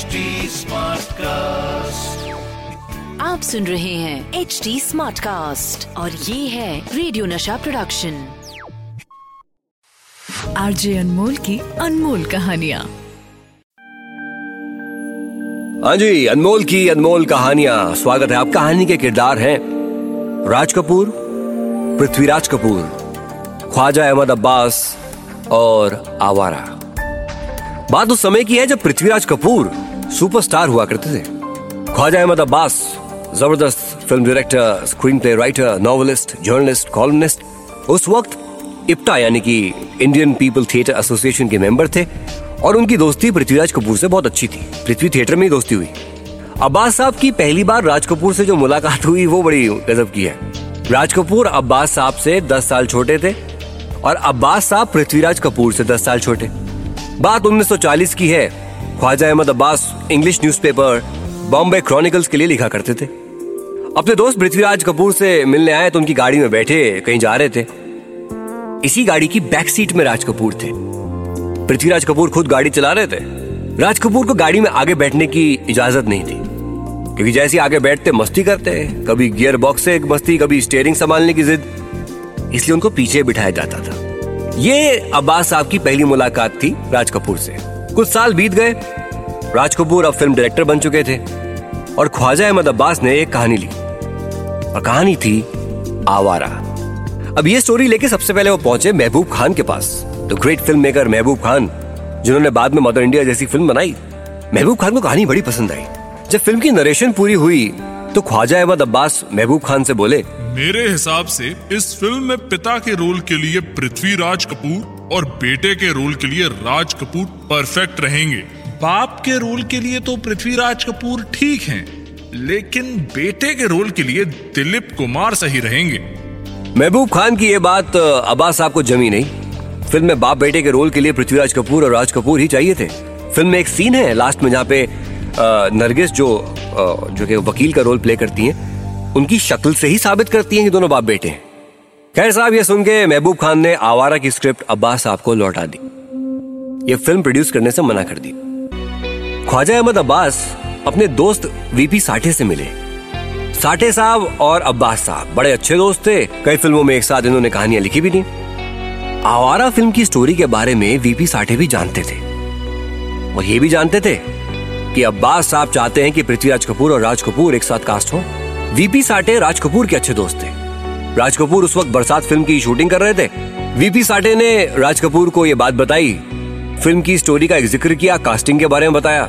HD cast आप सुन रहे हैं एच डी स्मार्ट कास्ट और ये है रेडियो नशा प्रोडक्शन आरजे अनमोल की अनमोल कहानियाँ। हाँ जी अनमोल की अनमोल कहानियाँ। स्वागत है आप कहानी के किरदार हैं राज कपूर पृथ्वीराज कपूर ख्वाजा अहमद अब्बास और आवारा। बात उस समय की है जब पृथ्वीराज कपूर सुपरस्टार हुआ करते थे। ख्वाजा अहमद अब्बास, ज़बरदस्त film director screen play writer, novelist, journalist columnist उस वक्त इप्टा यानी कि इंडियन पीपल थिएटर एसोसिएशन के मेंबर थे और उनकी दोस्ती पृथ्वीराज कपूर से बहुत अच्छी थी। पृथ्वी थिएटर में ही दोस्ती हुई। अब्बास साहब की पहली बार राज कपूर से जो मुलाकात हुई, वो बड़ी गजब की है। राज कपूर अब्बास साहब से 10 साल छोटे थे और अब्बास साहब पृथ्वीराज कपूर से 10 साल छोटे। बात 1940 की है। Khwaja Ahmad Abbas English newspaper, Bombay Chronicles के लिए लिखा करते थे। अपने दोस्त पृथ्वीराज कपूर से मिलने आए तो उनकी गाड़ी में बैठे, कहीं जा रहे थे। इसी गाड़ी की बैक सीट में राज कपूर थे। पृथ्वीराज कपूर खुद गाड़ी चला रहे थे। राज कपूर को गाड़ी में आगे बैठने की इजाज़त नहीं थी। क्योंकि जैसे आगे बैठते, मस्ती करते। कभी गियर बॉक्स से मस्ती, कभी स्टेयरिंग संभालने की जिद। इसलिए उनको पीछे बिठाया जाता था। ये अब्बास साहब की पहली मुलाकात थी राज कपूर से। कुछ साल बीत गए। राज कपूर अब फ़िल्म डायरेक्टर बन चुके थे और ख्वाजा अहमद अब्बास ने एक कहानी ली। और कहानी थी आवारा। अब ये स्टोरी लेके सबसे पहले वो पहुँचे महबूब खान के पास the great film maker Mehboob Khan, जिन्होंने बाद में मदर इंडिया जैसी फ़िल्म बनाई। महबूब खान को कहानी बड़ी पसंद आई। जब फ़िल्म की नरेशन पूरी हुई तो ख्वाजा अहमद अब्बास महबूब खान से बोले, मेरे हिसाब से इस फ़िल्म में पिता के रोल के लिए पृथ्वीराज कपूर और बेटे के रोल के लिए राज कपूर परफेक्ट रहेंगे। बाप के रोल के लिए तो पृथ्वीराज कपूर ठीक हैं, लेकिन बेटे के रोल के लिए दिलीप कुमार सही रहेंगे। महबूब खान की ये बात अब्बास साहब को जमी नहीं। फ़िल्म में बाप बेटे के रोल के लिए पृथ्वीराज कपूर और राज कपूर ही चाहिए थे। फ़िल्म में एक सीन है लास्ट में जहाँ पे नरगिस जो जो कि वकील का रोल प्ले करती हैं उनकी शक्ल से ही साबित करती हैं कि दोनों बाप बेटे। हैं खैर साहब, ये सुन के महबूब खान ने आवारा की स्क्रिप्ट अब्बास साहब को लौटा दी। ये फ़िल्म प्रोड्यूस करने से मना कर दी। ख्वाजा अहमद अब्बास अपने दोस्त वीपी साठे से मिले। साठे साहब और अब्बास साहब बड़े अच्छे दोस्त थे। कई फ़िल्मों में एक साथ इन्होंने कहानियाँ लिखी भी थी। आवारा फ़िल्म की स्टोरी के बारे में वीपी साठे भी जानते थे। और ये भी जानते थे कि अब्बास साहब चाहते हैं कि पृथ्वीराज कपूर और राज कपूर एक साथ कास्ट हो। वीपी साठे, राज कपूर के अच्छे दोस्त थे। राज कपूर उस वक्त बरसात फ़िल्म की शूटिंग कर रहे थे। वीपी साठे ने राज कपूर को ये बात बताई। फ़िल्म की स्टोरी का ज़िक्र किया कास्टिंग के बारे में बताया।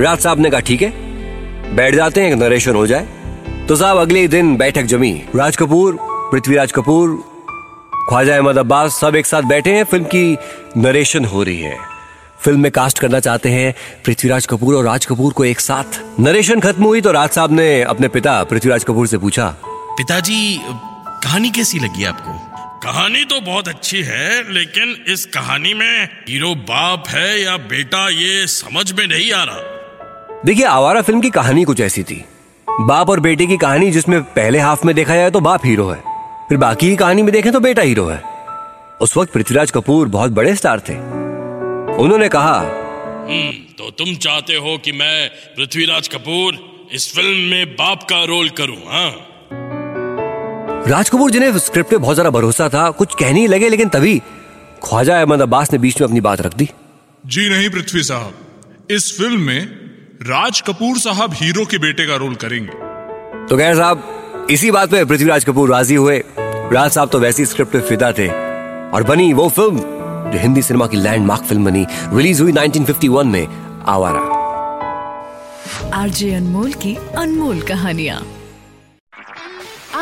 राज साहब ने कहा, ठीक है, बैठ जाते हैं नरेशन हो जाए। तो साहब, अगले दिन बैठक जमी। राज कपूर, पृथ्वीराज कपूर, ख्वाजा अहमद अब्बास सब एक साथ बैठे हैं। फ़िल्म की नरेशन हो रही है। फ़िल्म में कास्ट करना चाहते हैं पृथ्वीराज कपूर और राज कपूर को एक साथ। नरेशन खत्म हुई तो राज साहब ने अपने पिता पृथ्वीराज कपूर से पूछा, पिताजी कहानी कैसी लगी आपको? कहानी तो बहुत अच्छी है लेकिन इस कहानी में हीरो बाप है या बेटा ये समझ में नहीं आ रहा। देखिए आवारा फ़िल्म की कहानी कुछ ऐसी थी। बाप और बेटे की कहानी जिसमें पहले हाफ़ में देखा जाए तो बाप हीरो है फिर बाकी की कहानी में देखें तो बेटा हीरो है। उस वक्त पृथ्वीराज कपूर बहुत बड़े स्टार थे। उन्होंने कहा हम्म, तो तुम चाहते हो कि मैं पृथ्वीराज कपूर इस फ़िल्म में बाप का रोल करूँ हाँ? राज कपूर जिन्हें स्क्रिप्ट पे बहुत ज़्यादा भरोसा था कुछ कहने ही लगे लेकिन तभी ख्वाजा अहमद अब्बास ने बीच में अपनी बात रख दी। जी नहीं पृथ्वी साहब। इस फ़िल्म में राज कपूर साहब हीरो के बेटे का रोल करेंगे। तो खैर साहब इसी बात पे पृथ्वीराज कपूर राज़ी हुए। राज साहब तो वैसी स्क्रिप्ट पे फिदा थे। और बनी वो फ़िल्म जो हिंदी सिनेमा की लैंडमार्क फ़िल्म बनी रिलीज़ हुई 1951 में आवारा। आरजे अनमोल की अनमोल कहानियाँ।